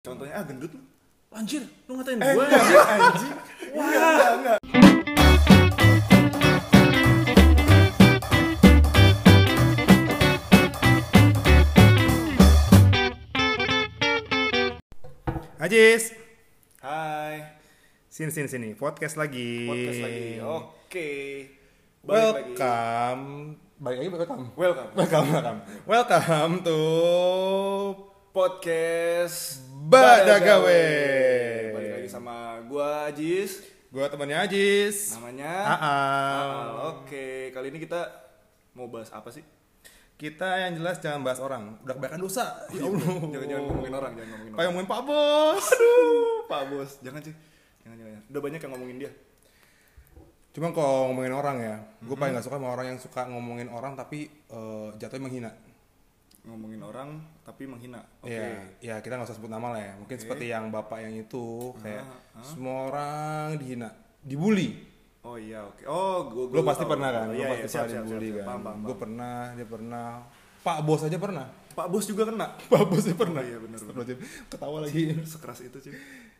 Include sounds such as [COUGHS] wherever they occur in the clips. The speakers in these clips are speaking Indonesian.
Contohnya ah gendut lu. Anjir, lu ngatain Eh, gue enggak, anjir. anjing. Enggak, enggak. Ajis, Hai. sini sini sini, podcast lagi. Podcast lagi. Oke. Balik lagi. welcome. Balik lagi welcome. Welcome. Welcome, welcome. Welcome to Podcast Badagawe. Balik lagi sama gua Ajis. gua temannya Ajis. Namanya Aal. Aal. Oke, kali ini kita mau bahas apa sih? Kita yang jelas jangan bahas orang. Udah kebanyakan dosa. Ya Allah. [LAUGHS] Jangan jangan ngomongin orang, jangan ngomongin Kayak ngomongin Pak Bos. [LAUGHS] Aduh, Pak Bos. Jangan sih. Jangan jangan. jangan. Udah banyak yang ngomongin dia. Cuma kalau ngomongin orang ya, gue Mhm. paling gak suka sama orang yang suka ngomongin orang tapi eh, jatuhnya menghina. Ngomongin orang tapi menghina. Oke. Iya, ya kita nggak usah sebut nama lah ya. Mungkin Oke. seperti yang bapak yang itu kayak Ah, ah. semua orang dihina, dibully. Oh iya, oke. Oh, gua Lo pasti pernah kan? Iya, Lo iya, pasti siap, pernah dibully siap, siap. kan? Gue pernah, dia pernah. Pak bos aja pernah. Pak Bos juga kena. [LAUGHS] Pak bos aja pernah. Oh, iya, benar. Ketawa lagi. Sekeras itu, cuy.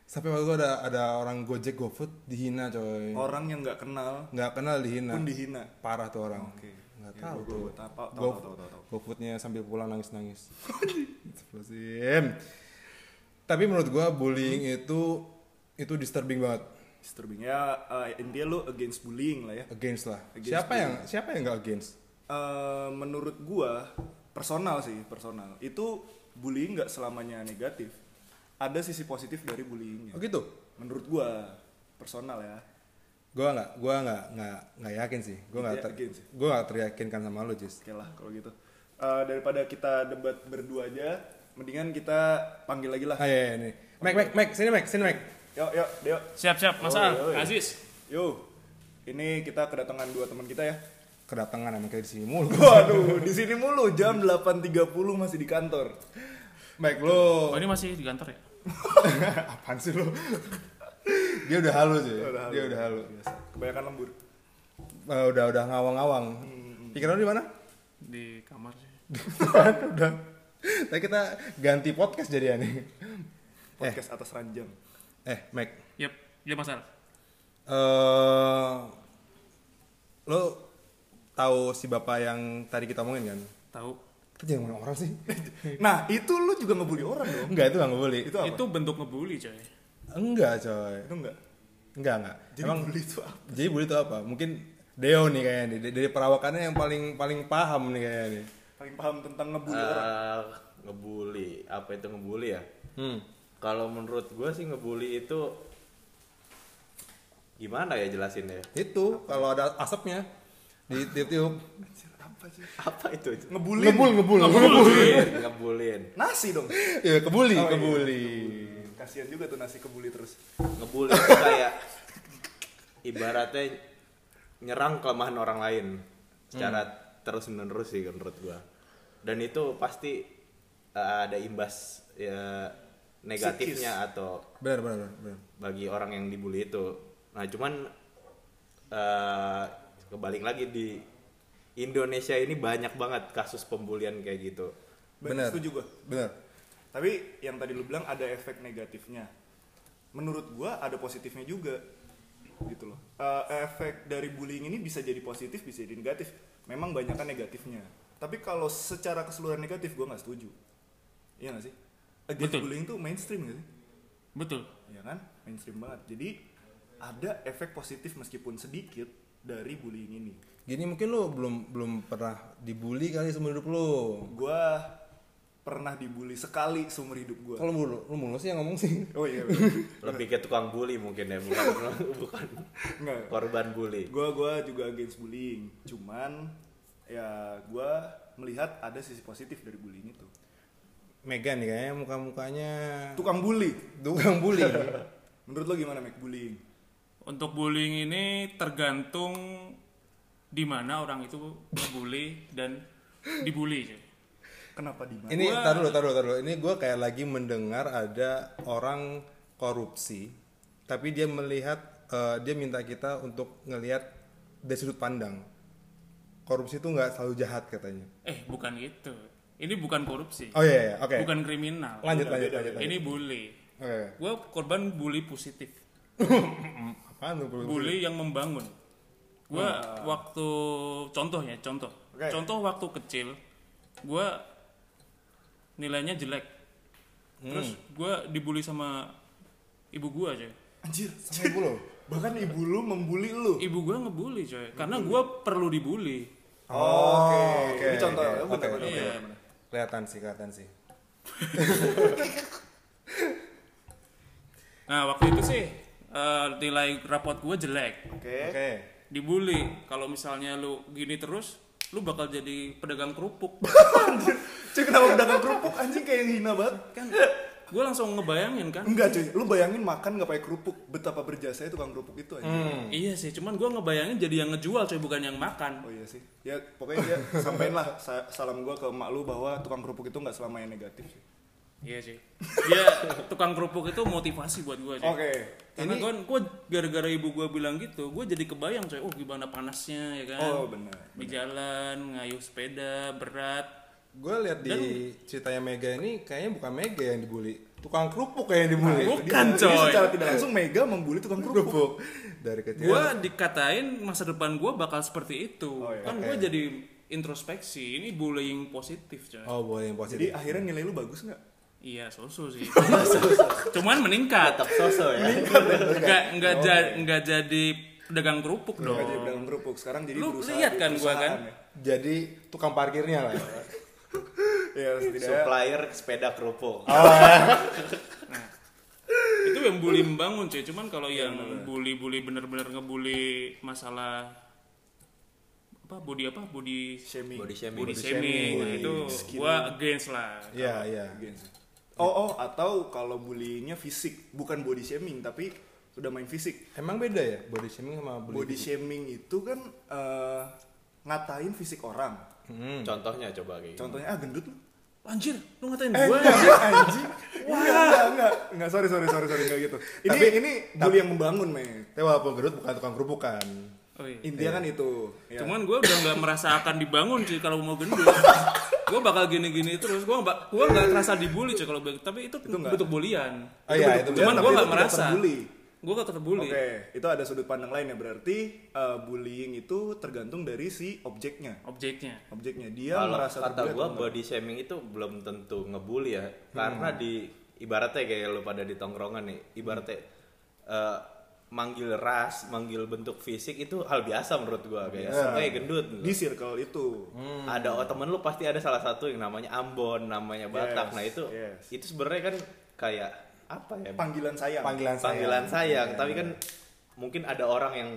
Sampai waktu itu ada ada orang Gojek GoFood dihina coy. Orang yang nggak kenal Nggak kenal dihina. pun dihina. Parah tuh orang. Oke. Nggak Ya, tahu tuh. gua tahu, tahu, Go, tahu, tahu, tahu. GoFoodnya sambil pulang nangis-nangis. [LAUGHS] Astagfirullahaladzim. Tapi menurut gua bullying itu itu disturbing banget. Disturbing ya eh, intinya lu against bullying lah ya. Against lah. Against siapa yang siapa yang nggak against? Eh, menurut gua personal sih, personal. Itu bullying nggak selamanya negatif. Ada sisi positif dari bullyingnya. Oh gitu. Menurut gua personal ya. Gua nggak, gua nggak nggak nggak yakin sih. Gua nggak ter, ya? gua nggak teryakinkan sama lu Jis. Oke lah kalau gitu. Eh, daripada kita debat berdua aja, mendingan kita panggil lagi lah. Ah iya, iya nih. Mac, Mac, Mac, sini Mac, sini Mac. Yuk, yuk, Deo. Siap, siap, Mas Oh, Al, iya, iya. Aziz. Yo, ini kita kedatangan dua teman kita ya. Kedatangan emang kayak di sini mulu. Waduh, di sini mulu jam 8.30 masih di kantor. Mac lu. Oh, ini masih di kantor ya? [LAUGHS] Apaan sih lu? Dia udah halu sih. Udah halu. Dia udah halu. Biasa. Kebanyakan lembur. Eh, udah udah ngawang-ngawang. Hmm, Pikiran lu di mana? Di kamar sih. [LAUGHS] udah. Tapi kita ganti podcast jadi nih. Podcast atas ranjang. Eh, Mac. Yap, ya Mas Al. Eh lo tahu si bapak yang tadi kita omongin kan? Tahu. Kita jangan ngomongin orang sih. [LAUGHS] Nah, itu lu juga ngebully orang dong. Enggak, itu nggak boleh. Itu apa? Itu bentuk ngebully, coy. Enggak, coy. Itu enggak. Enggak, enggak. Jadi Emang bully itu apa? jadi bully itu apa? Mungkin Deo nih kayaknya nih. Dari perawakannya yang paling paling paham nih kayaknya nih. Paling paham tentang ngebully orang. Eh, ngebully apa itu ngebully ya Hmm. kalau menurut gue sih ngebully itu gimana ya jelasinnya Itu kalau ada asapnya di tiup-tiup. Apa sih? apa itu Ngebully. Ngebul, ngebul, ngebul. ngebulin ngebulin Nasi dong. Ya, kebuli, Oh, iya. kebuli. Kasihan juga tuh nasi kebuli terus. ngebully itu kayak ibaratnya nyerang kelemahan orang lain secara terus menerus sih menurut gua dan itu pasti eh, ada imbas ya negatifnya atau Benar, benar, benar, bagi orang yang dibully itu. Nah, cuman eh kebalik lagi di Indonesia ini banyak banget kasus pembulian kayak gitu. Benar. Benar. Setuju gua. Benar. Tapi yang tadi lu bilang ada efek negatifnya. Menurut gua ada positifnya juga. Gitu loh. Eh, efek dari bullying ini bisa jadi positif, bisa jadi negatif. Memang banyak kan negatifnya. Tapi kalau secara keseluruhan negatif gua nggak setuju. Iya gak sih? Against Betul. bullying tuh mainstream gak sih? Betul. Ya kan? Mainstream banget. Jadi ada efek positif meskipun sedikit dari bullying ini. Gini mungkin lu belum belum pernah dibully kali seumur hidup lu. Gua pernah dibully sekali seumur hidup gua. Kalau mulu, lu mulu sih yang ngomong sih. Oh iya, bener. [LAUGHS] Lebih ke tukang bully mungkin ya, bukan [LAUGHS] bukan Enggak. korban bully. Gua gua juga against bullying. Cuman ya gua melihat ada sisi positif dari bullying itu. Megan nih kayaknya muka-mukanya Tukang bully. tukang bully. [LAUGHS] Menurut lo gimana Mac bullying? Untuk bullying ini tergantung di mana orang itu ngebully dan dibully, coy. Kenapa di mana? Ini taruh dulu, taruh dulu, taruh. Ini gue kayak lagi mendengar ada orang korupsi, tapi dia melihat, eh, dia minta kita untuk ngelihat dari sudut pandang. Korupsi itu nggak selalu jahat katanya. Eh, bukan gitu. ini bukan korupsi Oh iya, iya. oke. bukan kriminal Lanjut, lanjut, lanjut. lanjut. ini bully Oke. gue korban bully positif [LAUGHS] Apaan tuh? Bro? bully yang membangun gue waktu contoh ya contoh Oke. contoh waktu kecil gue nilainya jelek terus gue dibully sama ibu gue coy Anjir, Sama ibu lo. bahkan ibu lu membuli lu. ibu gue ngebully coy karena gue perlu dibully Oh, oke. oke, Ini contoh ya, oke. benar. Iya. benar. Kelihatan sih, kelihatan sih. [LAUGHS] nah waktu itu sih eh, nilai rapot gue jelek Oke. Oke. dibully kalau misalnya lu gini terus lu bakal jadi pedagang kerupuk [LAUGHS] Cuy, kenapa pedagang kerupuk anjing kayak yang hina banget? kan gue langsung ngebayangin kan Enggak cuy, lu bayangin makan nggak pakai kerupuk, betapa berjasanya tukang kerupuk itu anjing. Hmm. iya sih cuman gue ngebayangin jadi yang ngejual coy bukan yang makan Oh iya sih. Ya pokoknya dia sampein lah sa- salam gua ke emak lu bahwa tukang kerupuk itu nggak selamanya negatif sih. Iya sih dia tukang kerupuk itu motivasi buat gue Oke. karena gue gue gara-gara ibu gue bilang gitu gue jadi kebayang coy oh gimana panasnya ya kan Oh benar. di jalan ngayuh sepeda berat Gue lihat di ceritanya Mega ini kayaknya bukan Mega yang dibully, tukang kerupuk kayak yang dibully. bukan Jadi coy secara tidak langsung Mega membuli tukang kerupuk. kerupuk dari kecil. gue dikatain masa depan gue bakal seperti itu Oh, iya. kan gue jadi introspeksi ini bullying positif coy Oh boleh yang Jadi positif. akhirnya nilai lu bagus nggak? Iya soso sih. [LAUGHS] Cuman meningkat. Tetap sosok ya. Nggak nggak ja- nggak jadi pedagang kerupuk dong. Nggak jadi pedagang kerupuk. Sekarang jadi Lu berusaha lihat kan gua kan? ya. Jadi tukang parkirnya lah. Ya, [LAUGHS] setidaknya. Supplier sepeda kerupuk. Itu yang bully membangun cuy. Cuman kalau yang bully-bully bener-bener ngebully masalah apa body apa body shaming. body shaming. Body shaming. Nah, itu gua against lah. Iya iya. Oh, oh, atau kalau bullyingnya fisik, bukan body shaming, tapi udah main fisik. Emang beda ya body shaming sama bully? Body shaming itu kan eh, ngatain fisik orang. Hmm. contohnya coba kayak. Contohnya ah gendut lu. anjir lu ngatain Eh, gua enggak, anjing. Enggak, enggak, enggak. Enggak, sorry, sorry, sorry, sorry, enggak gitu. Ini Tapi- ini bully yang membangun, men. Tapi walaupun gerut bukan tukang kerupuk kan. oh, iya. Intinya kan itu. Ya. cuman gua udah nggak merasa akan dibangun cuy kalau mau gendut [LAUGHS] gua bakal gini-gini terus gua nggak gua nggak terasa dibully cuy kalau begitu tapi itu, nggak. bentuk bulian Oh iya itu Cuman Tapi gua itu nggak merasa. gua gak terbully Oke, itu ada sudut pandang lain ya. Berarti eh, bullying itu tergantung dari si objeknya. objeknya Objeknya dia kalau merasa kata enggak. body shaming itu belum tentu ngebully ya karena di ibaratnya kayak lu pada di tongkrongan nih ibaratnya eh, manggil ras manggil bentuk fisik itu hal biasa menurut gua kayak Iya. kayak gendut di circle itu. ada oh, temen lu pasti ada salah satu yang namanya Ambon namanya Batak Yes, nah itu yes. itu sebenarnya kan kayak apa ya Panggilan sayang. Panggilan sayang. panggilan sayang Iya, tapi iya. kan mungkin ada orang yang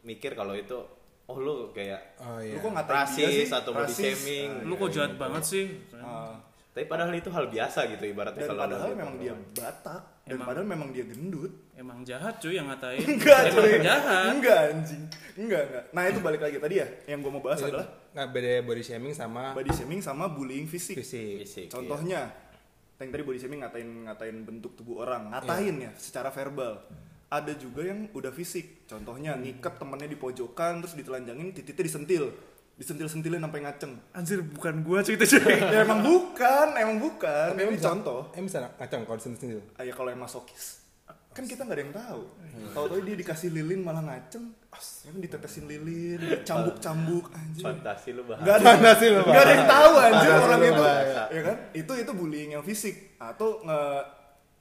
mikir kalau itu oh lu kayak Oh iya. Lu kok ngatain dia rasis sih? atau body shaming lu kok jahat banget sih Ah, tapi padahal itu hal biasa gitu ibaratnya dan kalau ada padahal memang dia. Batak dan Emang. padahal memang dia gendut. emang jahat cuy yang ngatain [LAUGHS] Enggak, emang cuy. jahat Enggak anjing. Enggak, enggak. Nah, itu balik lagi tadi ya. Yang gua mau bahas adalah Nggak beda body shaming sama body shaming sama bullying fisik. fisik. Fisik, iya. Contohnya, yang tadi body shaming ngatain ngatain bentuk tubuh orang, ngatain ya secara verbal. Ada juga yang udah fisik. Contohnya ngikat temennya di pojokan terus ditelanjangin, titiknya disentil. Disentil-sentilin sampai ngaceng. anjir bukan gua cuy itu [LAUGHS] cuy. Ya emang bukan, emang bukan. Tapi Ini emang bisa- contoh. Em bisa ngacang kalau sendiri. Ah, ya kalau yang masokis kan kita nggak ada yang tahu. Tahu-tahu dia dikasih lilin malah ngaceng. Ya kan ditetesin lilin dicambuk-cambuk anjing fantasi lu bahas nggak ada Fantasi lu, nggak ada yang tahu anjir orang itu ya kan? Itu itu bullying yang fisik. Atau nge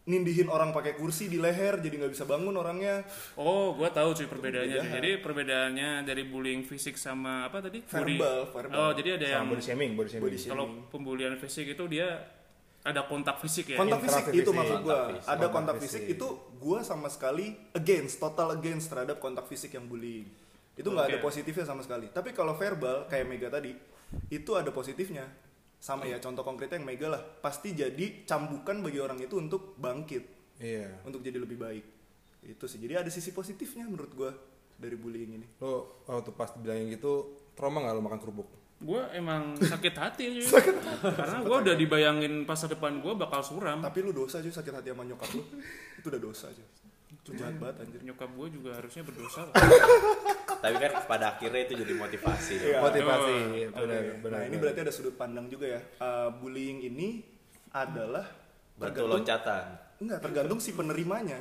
nindihin orang pakai kursi di leher jadi nggak bisa bangun orangnya Oh, gua tahu cuy perbedaannya. cuy. Jahat. Jadi perbedaannya dari bullying fisik sama apa tadi? Verbal, verbal. Oh, jadi ada yang Sama body shaming, body shaming. Body shaming. kalau pembulian fisik itu dia ada kontak fisik ya. kontak fisik itu maksud fisik. ada Kontak kontak fisik. fisik itu gua sama sekali against total against terhadap kontak fisik yang bullying itu nggak ada Oke. positifnya sama sekali tapi kalau verbal kayak Mega tadi itu ada positifnya sama ya contoh konkretnya yang Mega lah pasti jadi cambukan bagi orang itu untuk bangkit Iya. untuk jadi lebih baik itu sih jadi ada sisi positifnya menurut gua dari bullying ini Lo waktu pas dibilangin gitu trauma nggak lo makan kerupuk? Gua emang [LAUGHS] sakit hati cuy. Karena gua udah dibayangin masa depan gua bakal suram. tapi lu dosa aja sakit hati sama nyokap lu itu udah dosa aja itu jahat banget anjir Nyokap gua juga harusnya berdosa. [LAUGHS] tapi kan pada akhirnya itu jadi motivasi. Iya. motivasi Oh, benar Oke. benar nah ini berarti ada sudut pandang juga ya. Eh, bullying ini adalah batu tergantung loncatan enggak tergantung si penerimanya.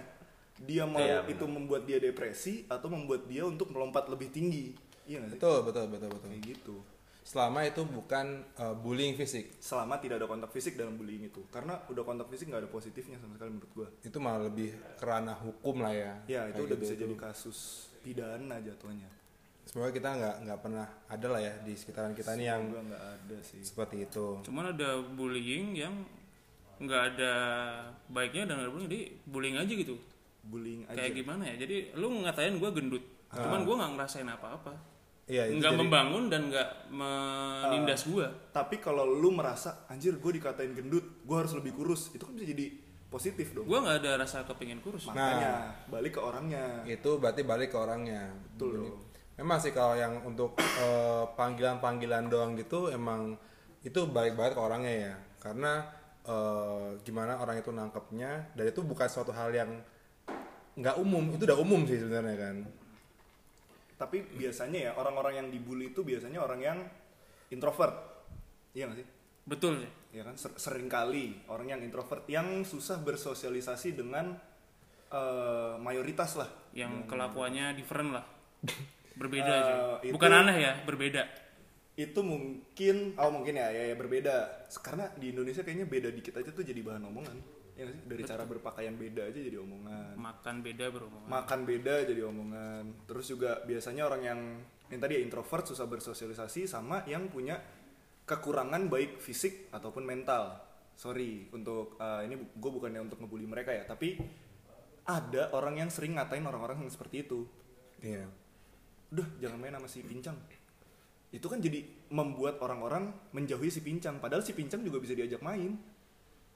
Dia mau Iya, benar. itu membuat dia depresi atau membuat dia untuk melompat lebih tinggi. Iya sih? Betul betul betul betul. Kayak gitu. Selama itu bukan uh, bullying fisik. Selama tidak ada kontak fisik dalam bullying itu. Karena udah kontak fisik nggak ada positifnya sama sekali menurut gua. Itu malah lebih kerana hukum lah ya. Ya itu Kayak udah gitu. bisa jadi kasus pidana jatuhnya. Semoga kita nggak nggak pernah ada lah ya di sekitaran kita ini yang nggak ada sih. seperti itu. Cuman ada bullying yang nggak ada baiknya dan nggak ada bullying jadi bullying aja gitu. Bullying aja. kayak gimana ya? Jadi lu ngatain gue gendut cuman gue nggak ngerasain apa-apa. Iya itu nggak jadi- membangun dan nggak menindas gue tapi kalau lu merasa anjir gue dikatain gendut gue harus lebih kurus itu kan bisa jadi positif dong. Gue nggak ada rasa kepingin kurus. Makanya. balik ke orangnya. Itu berarti balik ke orangnya. Betul Jadi, dong. memang sih kalau yang untuk eh, panggilan-panggilan doang gitu emang itu balik banget ke orangnya ya. Karena eh, gimana orang itu nangkepnya dan itu bukan suatu hal yang nggak umum. Itu udah umum sih sebenarnya kan. Tapi biasanya ya orang-orang yang dibully itu biasanya orang yang introvert. Iya gak sih? Betul sih ya kan? Ser- sering kali orang yang introvert yang susah bersosialisasi dengan eh, mayoritas lah. Yang kelakuannya different lah. [LAUGHS] Berbeda Eh, aja itu- bukan aneh ya berbeda. Itu mungkin oh mungkin ya ya, ya berbeda. Karena di Indonesia kayaknya beda dikit aja tuh jadi bahan omongan. Ya sih? Dari cara berpakaian beda aja jadi omongan. Makan beda beromongan. Makan beda jadi omongan. Terus juga biasanya orang yang yang tadi ya introvert susah bersosialisasi sama yang punya kekurangan baik fisik ataupun mental. Sorry untuk uh, ini gue bukannya untuk ngebully mereka ya tapi ada orang yang sering ngatain orang-orang yang seperti itu. Iya. Udah jangan main sama si pincang. Itu kan jadi membuat orang-orang menjauhi si pincang padahal si pincang juga bisa diajak main.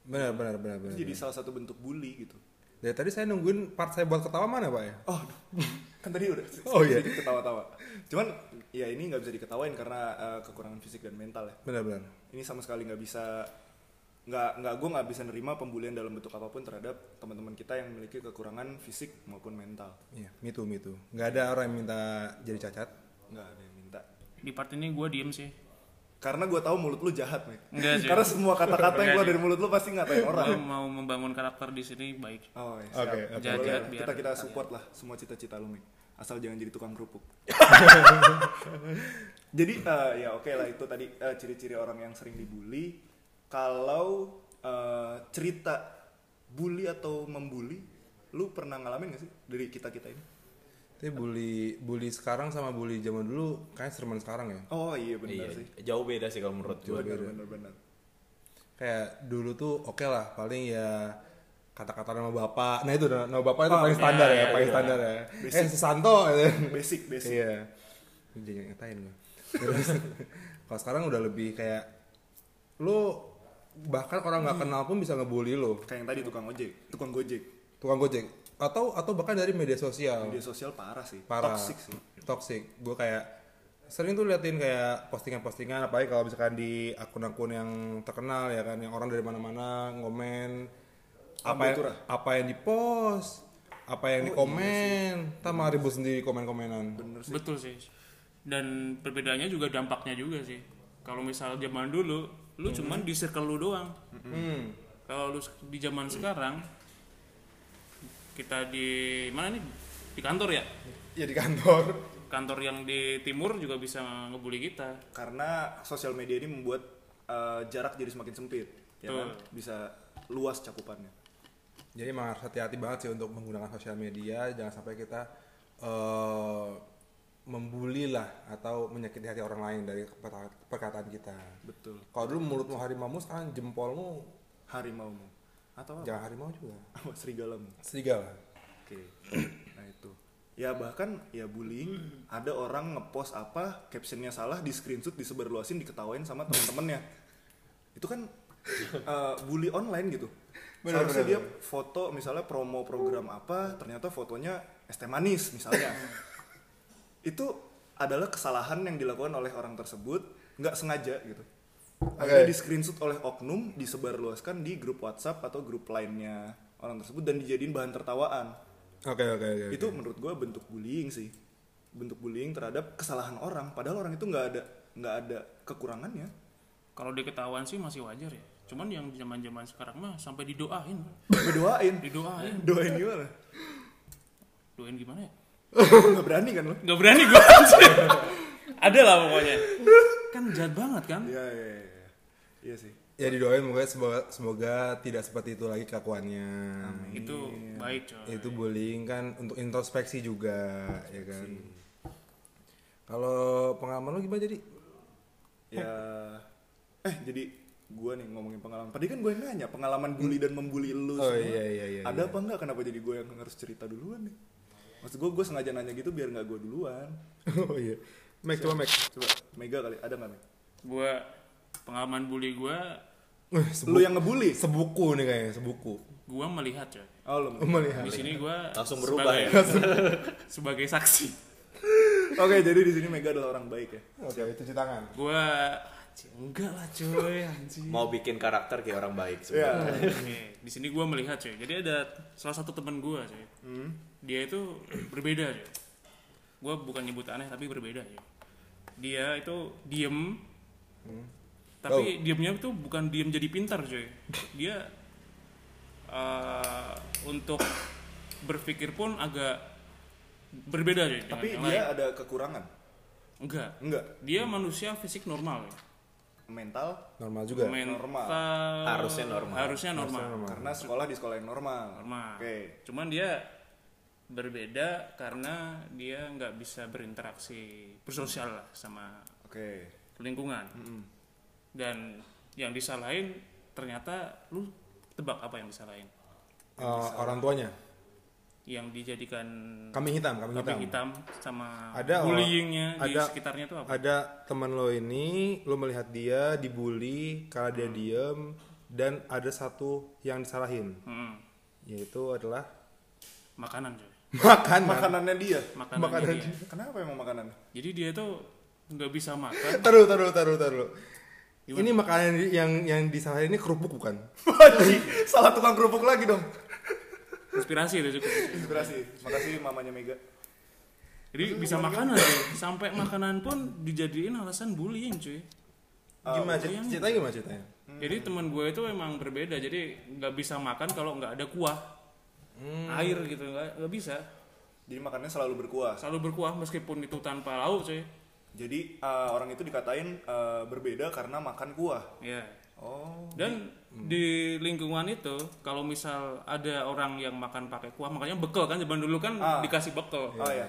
Benar benar benar benar jadi salah satu bentuk bully gitu. Dari tadi saya nungguin part saya buat ketawa mana pak ya? Oh, kan tadi udah Oh, [LAUGHS] iya. ketawa-tawa. Cuman ya ini nggak bisa diketawain karena eh, kekurangan fisik dan mental ya. benar benar Ini sama sekali nggak bisa nggak nggak gue nggak bisa nerima pembulian dalam bentuk apa pun terhadap teman-teman kita yang memiliki kekurangan fisik maupun mental. iya me too me too nggak ada orang yang minta jadi cacat Nggak ada yang minta. di part ini gue diem sih Karena gue tahu mulut lu jahat, sih. Karena semua kata-kata yang keluar dari mulut lu pasti ngatain gue orang. mau membangun karakter di sini baik Oh, ya, oke. Boleh. Jahat-jahat biar- kita kita support lah semua cita-cita lu, Mike. Asal jangan jadi tukang kerupuk. [LAUGHS] jadi eh, ya oke lah itu tadi eh, ciri-ciri orang yang sering dibully. Kalau eh, cerita bully atau membuli, lu pernah ngalamin gak sih dari kita kita ini? Tapi bully bully sekarang sama bully zaman dulu kayaknya sereman sekarang ya Oh iya benar iya sih. jauh beda sih kalau menurut gue Benar benar benar. kayak dulu tuh oke lah paling ya kata-kata nama bapak nah itu nama bapak itu Oh, paling iya, standar ya iya, paling iya. standar ya Basic. eh si Santo gitu. Basic basic. iya jadi ngatain gue terus [LAUGHS] kalau sekarang udah lebih kayak lu bahkan orang nggak kenal pun bisa ngebully lo Kayak yang tadi tukang ojek, tukang gojek. tukang gojek atau atau bahkan dari media sosial. Media sosial parah sih. parah. Toxic sih. toxic. Gue kayak sering tuh liatin kayak postingan-postingan apalagi kalau misalkan di akun-akun yang terkenal ya kan yang orang dari mana-mana ngomen apa yang, apa yang di post apa yang di komen tak malah ribut sendiri komen-komenan. Bener sih. betul sih. Dan perbedaannya juga dampaknya juga sih. Kalau misal zaman dulu lu cuman di circle lu doang. Hmm. kalau lu di zaman sekarang kita di mana nih? Di kantor ya? Ya di kantor. Kantor yang di timur juga bisa ngebully kita. Karena sosial media ini membuat eh, jarak jadi semakin sempit, ya kan? Bisa luas cakupannya. jadi emang harus hati-hati banget sih untuk menggunakan sosial media. Jangan sampai kita eh membuli lah atau menyakiti hati orang lain dari perkataan- kita. Betul. kalau dulu mulutmu harimau sekarang jempolmu Harimaumu atau apa? jangan harimau juga Apa serigalamu? serigala Oke. [CLEARS THROAT] Nah itu. Ya bahkan ya bullying ada orang ngepost apa captionnya salah di screenshot disebarluasin diketawain sama teman-temannya. Itu kan [LAUGHS] eh, bully online gitu. Benar, Seharusnya benar, dia foto misalnya promo program apa, ternyata fotonya es teh manis misalnya. [LAUGHS] itu adalah kesalahan yang dilakukan oleh orang tersebut nggak sengaja gitu. Akhirnya Oke. di screenshot oleh oknum disebarluaskan di grup WhatsApp atau grup lainnya orang tersebut dan dijadiin bahan tertawaan oke oke oke itu menurut gue bentuk bullying sih bentuk bullying terhadap kesalahan orang padahal orang itu nggak ada nggak ada kekurangannya Kalau dia ketahuan sih masih wajar ya. Cuman yang zaman-zaman sekarang mah sampai didoain. berdoain Didoain. doain gimana Doain gimana ya? nggak berani kan lo Gak berani gue Ada lah pokoknya Kan jahat banget kan? Iya iya iya iya. Sih. Ya didoain semoga, semoga semoga tidak seperti itu lagi kelakuannya. Itu baik coy. Itu bullying kan untuk introspeksi juga, ya kan. Kalau pengalaman lu gimana jadi? ya eh jadi gue nih ngomongin pengalaman. Tadi kan gue yang nanya pengalaman bully dan membuli lu Oh, semua. iya, iya, iya, ada iya. apa enggak? Kenapa jadi gue yang harus cerita duluan nih? Maksud gue gue sengaja nanya gitu biar nggak gue duluan. [LAUGHS] Oh iya. Mac coba Mac. coba Mega kali ada nggak Meg? Gue Pengalaman bully gue Wih, lu yang ngebully sebuku nih kayaknya, sebuku. Gue melihat coy oh lu melihat. Di sini gue Langsung berubah ya? [LAUGHS] Sebagai saksi oke jadi di sini Mega adalah orang baik ya Oke, itu cuci tangan. Gue Enggak lah coy anjing Mau bikin karakter kayak orang baik ya sebenarnya. Oke, di sini gue melihat coy. Jadi ada salah satu teman gue coy. Dia itu berbeda coy. Gue bukan nyebut aneh tapi berbeda coy. Dia itu diem. Tapi diemnya itu bukan diem jadi pintar coy. Dia eh, untuk berpikir pun agak berbeda coy. dengan tapi dia lain. ada kekurangan enggak. enggak Dia manusia fisik normal. coy. mental Normal juga. Mental Harusnya normal. Harusnya normal. karena sekolah di sekolah yang normal normal. oke Cuman dia berbeda karena dia nggak bisa berinteraksi bersosial lah sama oke lingkungan. Dan yang disalahin ternyata lu tebak apa yang disalahin? Eh, orang tuanya. Yang dijadikan Kambing hitam, kambing hitam. kambing hitam sama Ada bullyingnya di ada- sekitarnya itu apa? Ada teman lo ini, lo melihat dia dibully karena dia diem dan ada satu yang disalahin, Hmm, yaitu adalah makanan coy. Makan. makanannya dia Makanannya Makanan dia. kenapa emang makanannya Jadi dia tuh nggak bisa makan. [LAUGHS] Taruh, taruh, taruh, taruh. Ini makanan yang yang disalahin ini kerupuk bukan? [LAUGHS] Salah tukang kerupuk lagi dong Inspirasi itu cukup. inspirasi makasih mamanya Mega Jadi bisa makanan cuy. Sampai makanan pun dijadiin alasan bullying cuy. Gimana bayangin. cer- ceritanya gimana ceritanya? Jadi teman gue itu emang berbeda. Jadi nggak bisa makan kalau nggak ada kuah, air gitu nggak nggak bisa. jadi makannya selalu berkuah Selalu berkuah meskipun itu tanpa lauk cuy. jadi eh, orang itu dikatain eh, berbeda karena makan kuah Ya. oh Dan di lingkungan itu kalau misal ada orang yang makan pakai kuah, makanya bekel kan zaman dulu kan Ah. dikasih bekel. oh ya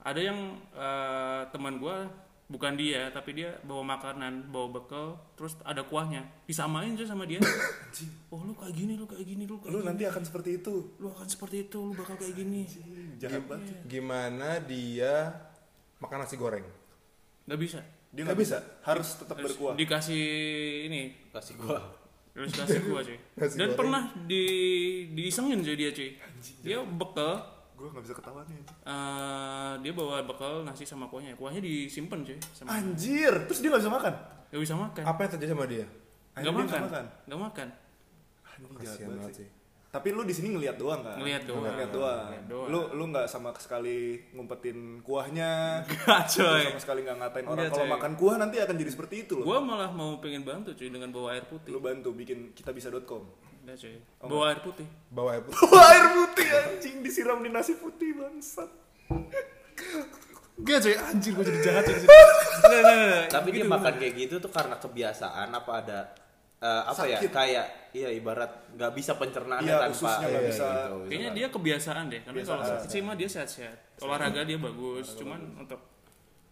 Ada yang eh, teman gue bukan dia tapi dia bawa makanan bawa bekal terus ada kuahnya. Disamain aja sama dia. Oh lu kayak gini lu kayak gini lu kayak lu gini. nanti akan seperti itu. Lu akan seperti itu lu bakal kayak gini. Jahat banget Gimana dia makan nasi goreng? nggak bisa. Dia nggak bisa. harus tetap Terus berkuah. dikasih ini. Kasih gua. terus kasih kuah cuy. [LAUGHS] Dan goreng. pernah di diisengin cuy dia cuy. Dia bekal gue nggak bisa ketahuan nih eh, dia bawa bekal nasi sama kuahnya kuahnya disimpan cuy sama anjir terus dia nggak bisa makan nggak bisa makan Apa yang terjadi sama dia? nggak makan nggak makan Ah, Kasihan banget sih sih. tapi lu di sini ngelihat doang kan Ngeliat doang. ngelihat doang. Ngeliat doang. lu lu nggak sama sekali ngumpetin kuahnya Lu coy sama sekali nggak ngatain orang kalau makan kuah nanti akan jadi seperti itu loh Gua malah mau pengen bantu cuy dengan bawa air putih. lu bantu bikin kita bisa.com Udah cuy. Oh, Bawa air putih. Bawa air putih. Wah, air putih anjing disiram di nasi putih bangsat Gak cuy, anjir gua jadi jahat [LAUGHS] nggak. Tapi dia Gitu, makan kayak gitu tuh karena kebiasaan apa ada eh, apa ya Sakit. kayak iya ibarat nggak bisa pencernaannya Iya, tanpa Iya, bisa. gitu, Kayaknya misalkan. dia kebiasaan deh. Karena kalau sakit sih mah dia sehat-sehat. Olahraga dia bagus. Cuman untuk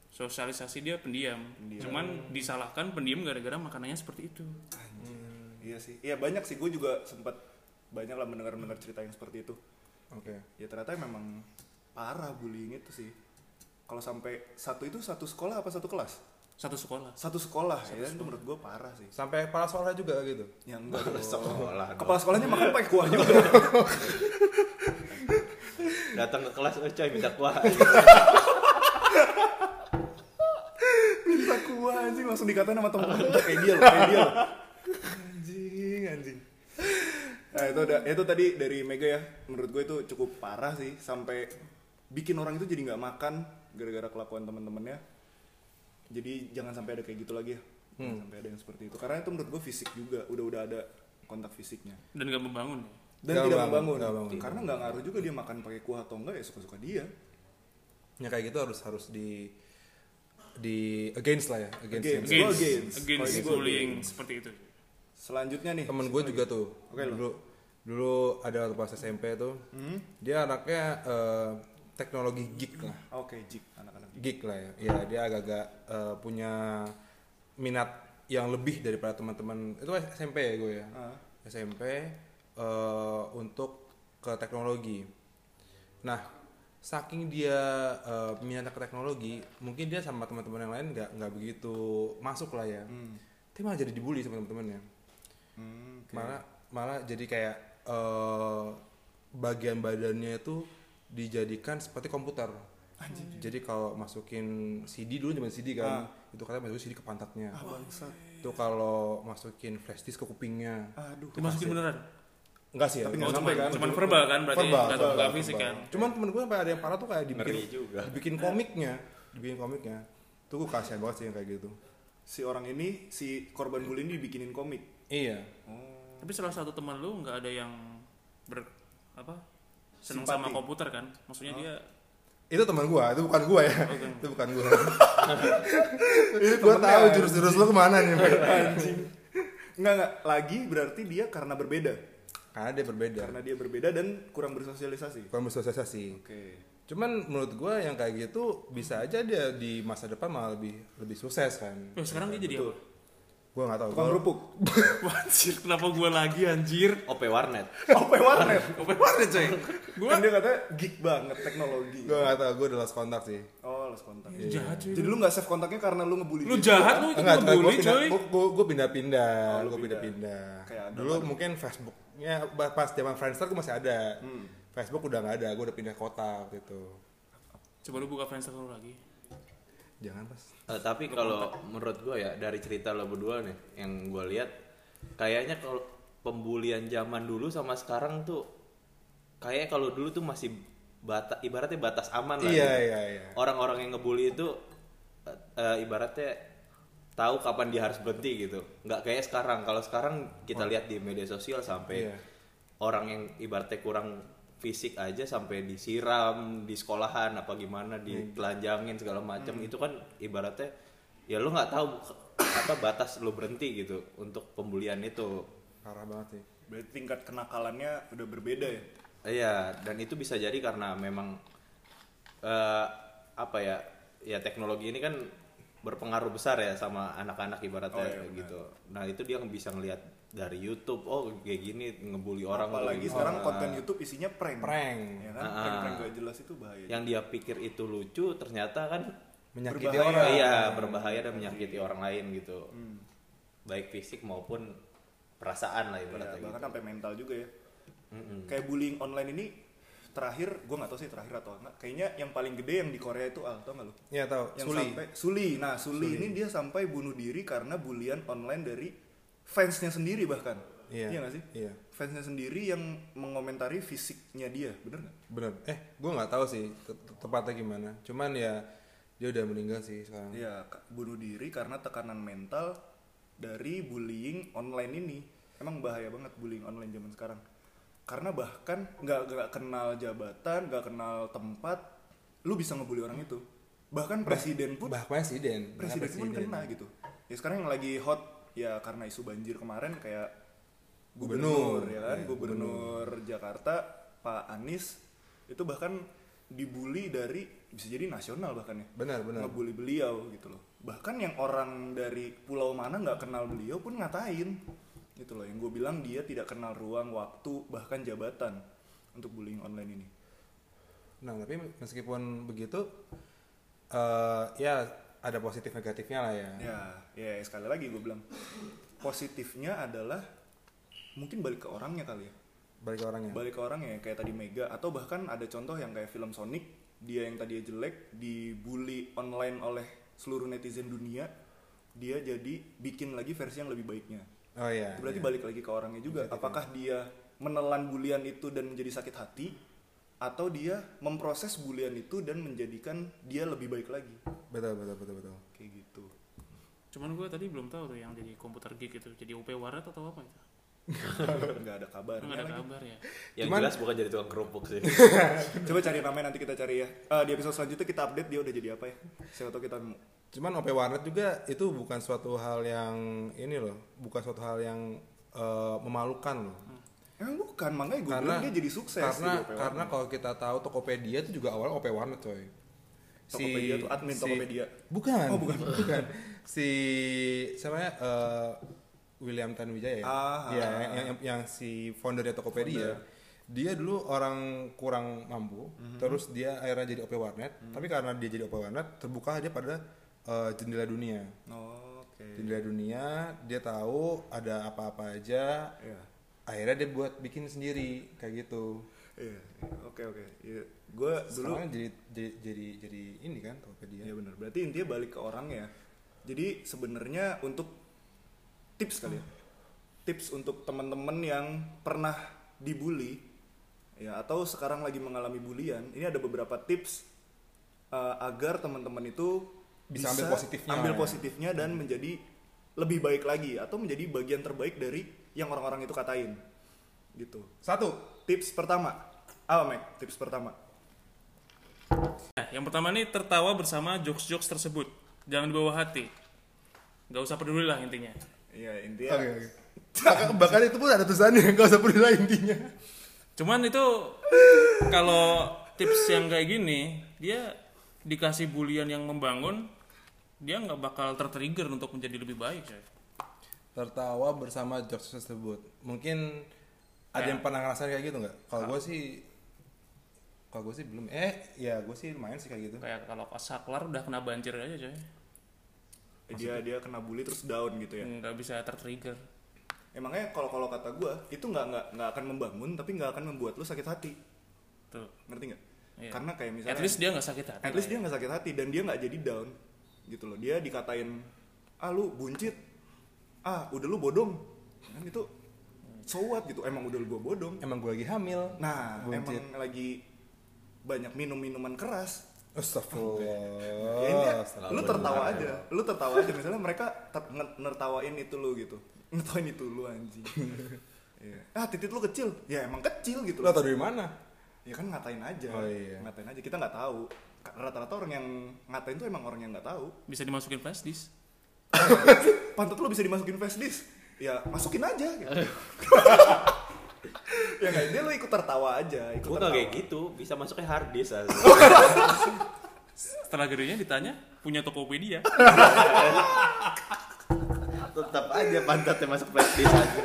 sosialisasi dia pendiam. Cuman disalahkan pendiam gara-gara makanannya seperti itu. iya sih iya banyak sih gue juga sempat banyak lah mendengar mendengar cerita yang seperti itu Oke. ya ternyata memang parah bullying itu sih. Kalau sampai satu itu satu sekolah apa satu kelas? Satu sekolah. satu sekolah ya itu menurut gue parah sih. Sampai kepala sekolah juga gitu. yang enggak dong. [LAUGHS] sekolah kepala sekolahnya makan pakai kuah juga. [LAUGHS] Datang ke kelas oh coy minta kuah. Minta kuah anjing langsung dikatain sama temen-temen kayak dia loh kayak dia loh. Anjing anjing nah itu ada itu tadi dari Mega ya. Menurut gue itu cukup parah sih sampai bikin orang itu jadi nggak makan gara-gara kelakuan teman-temannya. Jadi jangan sampai ada kayak gitu lagi ya. Jangan sampai ada yang seperti itu. Karena itu menurut gue fisik juga udah udah ada kontak fisiknya. Dan gak membangun ya. dan Nggak tidak bangun, membangun. nggak bangun. karena nggak ngaruh juga dia makan pakai kuah atau enggak ya suka-suka dia. Ya kayak gitu harus harus di di against lah ya against, Against. against, against. against gua bullying against. seperti itu. Selanjutnya nih. Temen gue juga tuh Oke, lo. dulu dulu ada waktu pas SMP tuh Hmm? dia anaknya eh, teknologi geek lah oke jik anak-anak jik geek lah ya ya dia agak-agak eh, punya minat yang lebih daripada teman-teman itu SMP ya gue ya Ah. SMP eh, untuk ke teknologi nah saking dia eh, minat ke teknologi mungkin dia sama teman-teman yang lain nggak nggak begitu masuk lah ya Hmm. tapi malah jadi dibully sama teman-temannya Hmm, oke. malah malah jadi kayak eh, bagian badannya itu dijadikan seperti komputer. Jadi kalau masukin CD dulu zaman CD kan itu katanya masukin CD ke pantatnya. Ah itu kalau masukin flash disk ke kupingnya. Aduh dimasukin beneran? Enggak sih ya Tapi nggak cuman, sampai. kan? cuman verbal kan berarti Verbal, nggak verbal, fisik kan. Cuman temen gue sampai ada yang parah tuh kayak dibikin Ngeri juga. dibikin komiknya dibikin komiknya. Tuh gue kasihan banget sih yang kayak gitu. Si orang ini si korban bully ini dibikinin komik. Iya. Oh tapi salah satu teman lu nggak ada yang ber apa seneng Simpati. sama komputer kan maksudnya dia itu teman gue itu bukan gue ya Oke. itu bukan gue gue tahu jurus-jurus lu ke mana nih anjing Enggak, enggak. Lagi berarti dia karena berbeda. karena dia berbeda Karena dia berbeda dan kurang bersosialisasi. kurang bersosialisasi Oke. cuman menurut gue yang kayak gitu bisa aja dia di masa depan malah lebih lebih sukses kan oh, sekarang dia jadi apa gue nggak tahu Tukang Gua- kerupuk. [LAUGHS] Anjir kenapa gue lagi anjir OP warnet OP warnet. [LAUGHS] apa warnet coy gue Kan dia katanya geek banget teknologi. gue nggak tahu gue udah lost kontak sih Oh, lost kontak. jahat cuy Jadi lu nggak save kontaknya karena lu ngebully lu jahat lu enggak ngebully gue pindah coy gue gue pindah-pindah Oh, lu gue pindah. pindah-pindah dulu kan? mungkin Facebooknya pas zaman Friendster gue masih ada Hmm. Facebook udah nggak ada gue udah pindah kota gitu coba lu buka Friendster lu lagi jangan pas Eh, tapi kalau menurut gue ya dari cerita lo berdua nih yang gue lihat kayaknya kalau pembulian zaman dulu sama sekarang tuh kayak kalau dulu tuh masih bata ibaratnya batas aman lah iya gitu. iya iya. Orang-orang yang ngebully itu eh, ibaratnya tahu kapan dia harus berhenti gitu. Nggak kayak sekarang. Kalau sekarang kita lihat di media sosial sampai Iya. orang yang ibaratnya kurang fisik aja sampai disiram di sekolahan apa gimana ditelanjangin segala macam itu kan ibaratnya ya lu nggak tahu [COUGHS] apa batas lu berhenti gitu untuk pembulian itu parah banget sih Berarti tingkat kenakalannya udah berbeda ya. Iya, dan itu bisa jadi karena memang eh, apa ya? Ya teknologi ini kan berpengaruh besar ya sama anak-anak ibaratnya Oh, iya, gitu. Nah, itu dia bisa ngelihat dari YouTube, oh kayak gini ngebully orang Apalagi gitu. sekarang Ah. konten YouTube isinya prank. Prank. Ya kan? Ah. Prank-prank gak jelas itu bahaya. yang dia pikir itu lucu ternyata kan menyakiti Berbahaya. orang iya berbahaya dan menyakiti orang lain gitu. Hmm. Baik fisik maupun perasaan lah Iya, ibaratnya bahkan gitu. sampai mental juga ya. Mm-mm. Kayak bullying online ini terakhir gue nggak tahu sih terakhir atau enggak. Kayaknya yang paling gede yang di Korea itu al tau nggak lu? Iya tahu yang Suli sampai Suli nah Suli, ini dia sampai bunuh diri karena bulian online dari fansnya sendiri bahkan. Iya. nggak sih? Iya. fansnya sendiri yang mengomentari fisiknya dia bener nggak? Bener. Eh gue nggak tahu sih te- te- tepatnya gimana. Cuman ya dia udah meninggal sih sekarang. Iya, bunuh diri karena tekanan mental dari bullying online ini. Emang bahaya banget bullying online zaman sekarang. Karena bahkan nggak nggak kenal jabatan, nggak kenal tempat, lu bisa ngebully orang itu. Bahkan presiden pun, bah presiden. Presiden pun kena gitu. Ya sekarang yang lagi hot ya karena isu banjir kemarin kayak gubernur, Gubernur, ya kan, iya, gubernur. Jakarta Pak Anies itu bahkan dibully dari bisa jadi nasional bahkan ya. Benar benar. Ngebully beliau gitu loh. Bahkan yang orang dari pulau mana nggak kenal beliau pun ngatain gitu loh. Yang gue bilang dia tidak kenal ruang waktu bahkan jabatan untuk bullying online ini. Nah tapi meskipun begitu eh ya ada positif negatifnya lah ya. Ya ya sekali lagi gue bilang positifnya adalah mungkin balik ke orangnya kali ya. Balik ke orangnya? Balik ke orangnya kayak tadi Mega atau bahkan ada contoh yang kayak film Sonic dia yang tadinya jelek dibully online oleh seluruh netizen dunia dia jadi bikin lagi versi yang lebih baiknya oh iya berarti iya. balik lagi ke orangnya juga. Apakah dia menelan bulian itu dan menjadi sakit hati? Atau dia memproses bulian itu dan menjadikan dia lebih baik lagi? Betul betul betul betul. Kayak gitu. Cuman gue tadi belum tahu tuh yang jadi komputer geek itu. Jadi UP Warat atau apa itu? [LAUGHS] nggak ada kabar. Nggak ada kabar ya. Yang Cuman- jelas bukan jadi tukang kerupuk sih. [LAUGHS] coba cari namanya nanti kita cari ya. Eh, di episode selanjutnya kita update dia udah jadi apa ya? Siapa tahu kita cuman OP warnet juga itu bukan suatu hal yang ini loh bukan suatu hal yang eh, memalukan loh. Emang bukan makanya gue karena bilang dia jadi sukses karena di karena kalau kita tahu Tokopedia itu juga awalnya OP warnet coy. Tokopedia tuh admin Tokopedia. bukan. Oh, bukan. bukan. Si siapa ya? Eh, William Tanuwijaya ya? Ah, Iya, ah, yang, yang, yang si foundernya Tokopedia. Dia dulu orang kurang mampu Mhm. terus dia akhirnya jadi OP warnet. Tapi karena dia jadi OP warnet terbuka dia pada eh, jendela dunia Oh, oke jendela dunia dia tahu ada apa-apa aja Iya. akhirnya dia buat bikin sendiri kayak gitu Iya, oke oke. Iya, gue dulu jadi jadi jadi jadi ini kan Tokopedia Iya benar. Berarti intinya balik ke orang ya. Jadi sebenarnya untuk tips kali ya. Tips untuk teman-teman yang pernah dibully ya atau sekarang lagi mengalami bulian, ini ada beberapa tips uh, agar teman-teman itu Bisa ambil positifnya ambil ya. positifnya dan menjadi lebih baik lagi atau menjadi bagian terbaik dari yang orang-orang itu katain. Gitu. satu Tips pertama. Apa, Mac? Tips pertama. Nah, yang pertama nih tertawa bersama jokes-jokes tersebut. Jangan dibawa hati. Gak usah peduli lah intinya. Iya, intinya oke oke bahkan, [LAUGHS] bahkan itu pun ada tulisannya [LAUGHS] nggak usah peduli lah intinya Cuman itu kalau tips yang kayak gini, dia dikasih bulian yang membangun, dia nggak bakal tertrigger untuk menjadi lebih baik. coy. tertawa bersama jokes tersebut mungkin ada yang pernah ngerasain kayak gitu nggak kalau gue sih kalau gue sih belum eh ya gue sih lumayan sih kayak gitu Kayak kalau pas saklar udah kena banjir aja coy. dia dia kena bully terus down gitu ya. Nggak bisa tertrigger. Emangnya kalau kalau kata gue itu nggak nggak nggak akan membangun tapi nggak akan membuat lu sakit hati. Tuh. Ngerti nggak? Iya. Karena kayak misalnya At least dia nggak sakit hati. at least dia nggak sakit hati dan dia nggak jadi down gitu loh. Dia dikatain ah lu buncit, ah udah lu bodong, kan itu so what gitu. Emang udah lu gua bodong. emang gue lagi hamil Nah Buncit. emang lagi banyak minum minuman keras. Astagfirullah ya ini Astagfirullah. lu tertawa aja lu tertawa aja misalnya mereka ter- nertawain itu lu gitu nertawain itu lu anjing Iya. ah titit lu kecil ya emang kecil gitu lo tau dari mana ya kan ngatain aja Oh, iya. ngatain aja kita nggak tahu rata-rata orang yang ngatain tuh emang orang yang nggak tahu Bisa dimasukin flash disk. [COUGHS] pantat lu bisa dimasukin flash disk ya masukin aja gitu. [LAUGHS] ya nggak dia lu ikut tertawa aja ikut Gue tertawa kayak gitu, bisa masuknya hard disk. [LAUGHS] Setelah gedenya ditanya, punya Tokopedia. [LAUGHS] Tetap aja pantatnya masuk flash disk aja.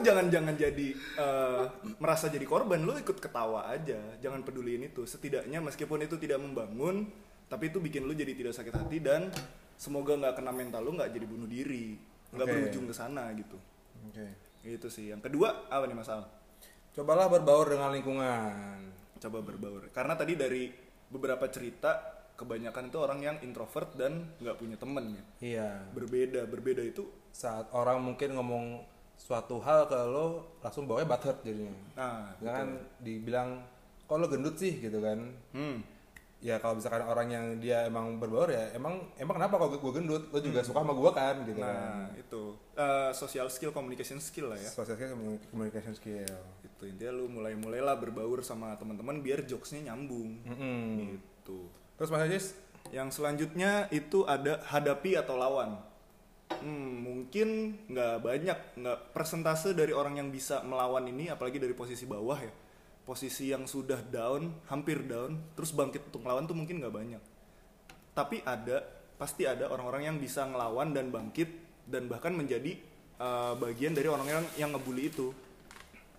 Lu jangan jangan jadi eh, merasa jadi korban lu ikut ketawa aja. Jangan peduliin itu. Setidaknya meskipun itu tidak membangun tapi itu bikin lu jadi tidak sakit hati dan semoga nggak kena mental lu nggak jadi bunuh diri. Nggak Oke. berujung ke sana gitu. Oke. Itu sih. Yang kedua apa nih masalah cobalah berbaur dengan lingkungan. Coba berbaur. Karena tadi dari beberapa cerita kebanyakan itu orang yang introvert dan nggak punya temen ya. Iya. Berbeda. Berbeda itu saat orang mungkin ngomong suatu hal ke lo langsung bawanya butthurt jadinya. Nah Misalkan dibilang kok lo gendut sih? gitu kan. Hmm. ya kalau misalkan orang yang dia emang berbaur ya emang emang kenapa kalau gue gendut? Lo juga suka sama gue kan gitu kan. nah itu. Eh, social skill communication skill lah ya. Social skill commu- communication skill. Itu intinya lu mulai mulailah berbaur sama teman-teman biar jokesnya nyambung. Mm-mm. gitu. Terus mas Ajis? Yang selanjutnya itu ada hadapi atau lawan hmm, mungkin nggak banyak nggak persentase dari orang yang bisa melawan ini apalagi dari posisi bawah ya. Posisi yang sudah down hampir down terus bangkit untuk melawan tuh mungkin nggak banyak. Tapi ada pasti ada orang-orang yang bisa ngelawan dan bangkit dan bahkan menjadi uh, bagian dari orang-orang yang ngebully itu.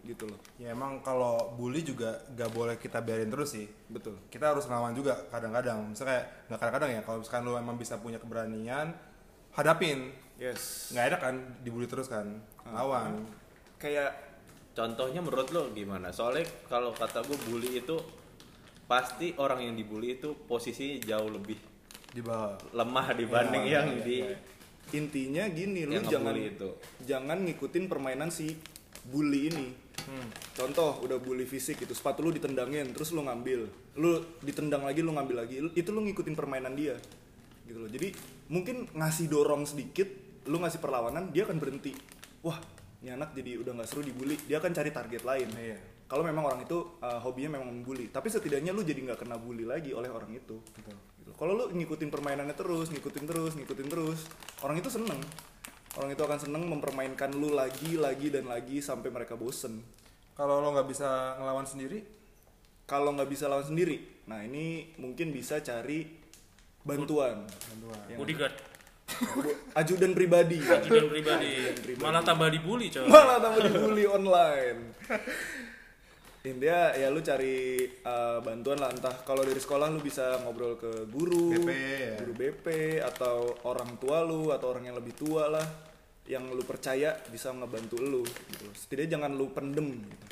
Gitu loh. Ya emang kalau bully juga gak boleh kita biarin terus sih. Betul. Kita harus ngelawan juga kadang-kadang. Misalnya kayak nggak kadang-kadang ya kalau misalkan lo emang bisa punya keberanian hadapin. Yes. Nggak ada kan dibully terus kan lawan. Kayak Contohnya menurut lo gimana? Soalnya kalau kata gue bully itu pasti orang yang dibully itu posisinya jauh lebih di bawah. lemah dibanding Iya, yang iya, di iya. intinya gini lu jangan itu. jangan ngikutin permainan si bully ini. Contoh udah bully fisik gitu sepatu lu ditendangin terus lu ngambil. Lu ditendang lagi lu ngambil lagi itu lu ngikutin permainan dia. Gitu loh. Jadi mungkin ngasih dorong sedikit lu ngasih perlawanan dia akan berhenti. Wah ini anak jadi udah nggak seru dibully. Dia akan cari target lain. Iya. kalau memang orang itu uh, hobinya memang membuli tapi setidaknya lu jadi nggak kena bully lagi oleh orang itu. Gitu. kalau lu ngikutin permainannya terus ngikutin terus ngikutin terus orang itu seneng. Orang itu akan seneng mempermainkan lu lagi lagi dan lagi sampai mereka bosen. Kalau lo nggak bisa ngelawan sendiri, kalau nggak bisa lawan sendiri nah ini mungkin bisa cari bantuan. Bantuan. Yang- bodyguard. [LAUGHS] Ajudan pribadi. Ajudan pribadi. Malah tambah dibully coy. Malah tambah dibully online. Intinya ya lu cari uh, bantuan lah. Entah kalau dari sekolah lu bisa ngobrol ke guru BP, ya. guru BP atau orang tua lu atau orang yang lebih tua lah yang lu percaya bisa ngebantu lu gitu. setidaknya jangan lu pendem gitu.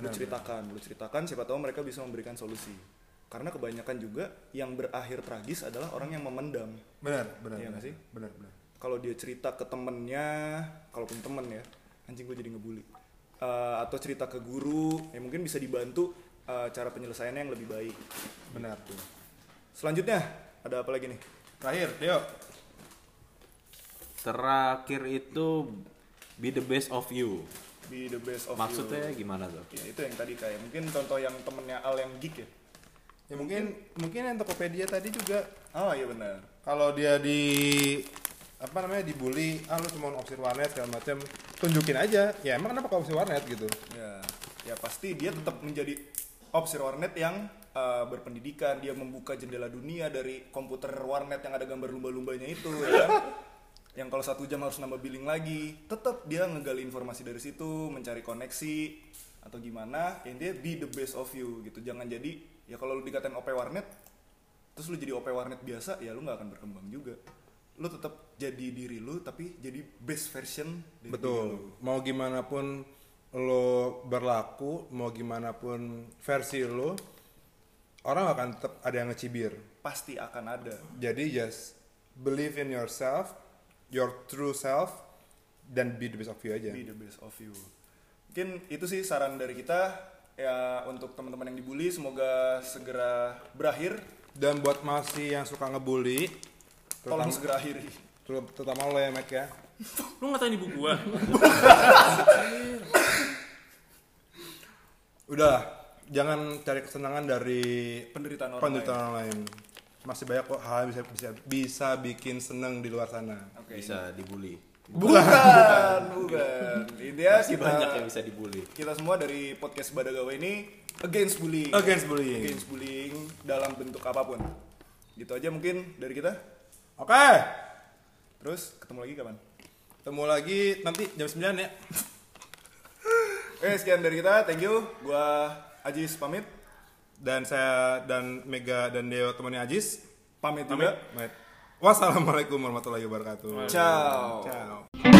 lu ceritakan lu ceritakan siapa tahu mereka bisa memberikan solusi karena kebanyakan juga yang berakhir tragis adalah orang yang memendam Benar, benar. Iya benar. sih? Benar, benar. kalau dia cerita ke temennya kalaupun temen ya anjing gue jadi ngebully Eh, atau cerita ke guru ya mungkin bisa dibantu eh, cara penyelesaiannya yang lebih baik Benar tuh. selanjutnya ada apa lagi nih Terakhir, Deo. Terakhir itu be the best of you. be the best of Maksudnya you gimana tuh? ya, itu yang tadi kayak mungkin contoh yang temennya Al yang geek ya Ya mungkin mungkin yang Tokopedia tadi juga oh iya benar kalau dia di apa namanya dibully, ah lu cuma opsi warnet segala macam, tunjukin aja. Ya emang kenapa kau opsi warnet gitu? ya ya pasti dia tetap menjadi opsir warnet yang eh, berpendidikan dia membuka jendela dunia dari komputer warnet yang ada gambar lumba-lumbanya itu ya kan? [LAUGHS] yang kalau satu jam harus nambah billing lagi tetap dia ngegali informasi dari situ mencari koneksi atau gimana yang dia be the best of you gitu jangan jadi ya kalau lu dikatain OP warnet terus lu jadi OP warnet biasa ya lu nggak akan berkembang juga lu tetap jadi diri lu tapi jadi best version dari diri lu. Betul. Mau gimana pun lo berlaku, mau gimana pun versi lo, orang akan tetap ada yang ngecibir. pasti akan ada Jadi just believe in yourself, your true self, dan be the best of you aja. be the best of you. Mungkin itu sih saran dari kita ya untuk teman-teman yang dibully semoga segera berakhir. Dan buat masih yang suka ngebully, Tolong terutama, segera akhiri. terutama lo ya Mac ya. [LAUGHS] lu ngatain ibu gua [LAUGHS] Udahlah, jangan cari kesenangan dari Penderitaan orang penderitaan orang lain. Masih banyak kok hal yang bisa bisa bisa bikin seneng di luar sana. Oke. Bisa dibully. Bukan, bukan. Intinya Masih kita, banyak yang bisa dibully. kita semua dari podcast Badagawa ini against bullying. Against bullying. Against bullying dalam bentuk apa pun. Gitu aja mungkin dari kita. Oke, Terus ketemu lagi kapan? ketemu lagi nanti jam 9 ya. Oke, [LAUGHS] sekian dari kita. Thank you. Gua Ajis pamit. Dan saya dan Mega dan Deo temannya Ajis. Pamit Pamit. juga. Pamit. Wassalamualaikum warahmatullahi wabarakatuh. Ciao. Ciao.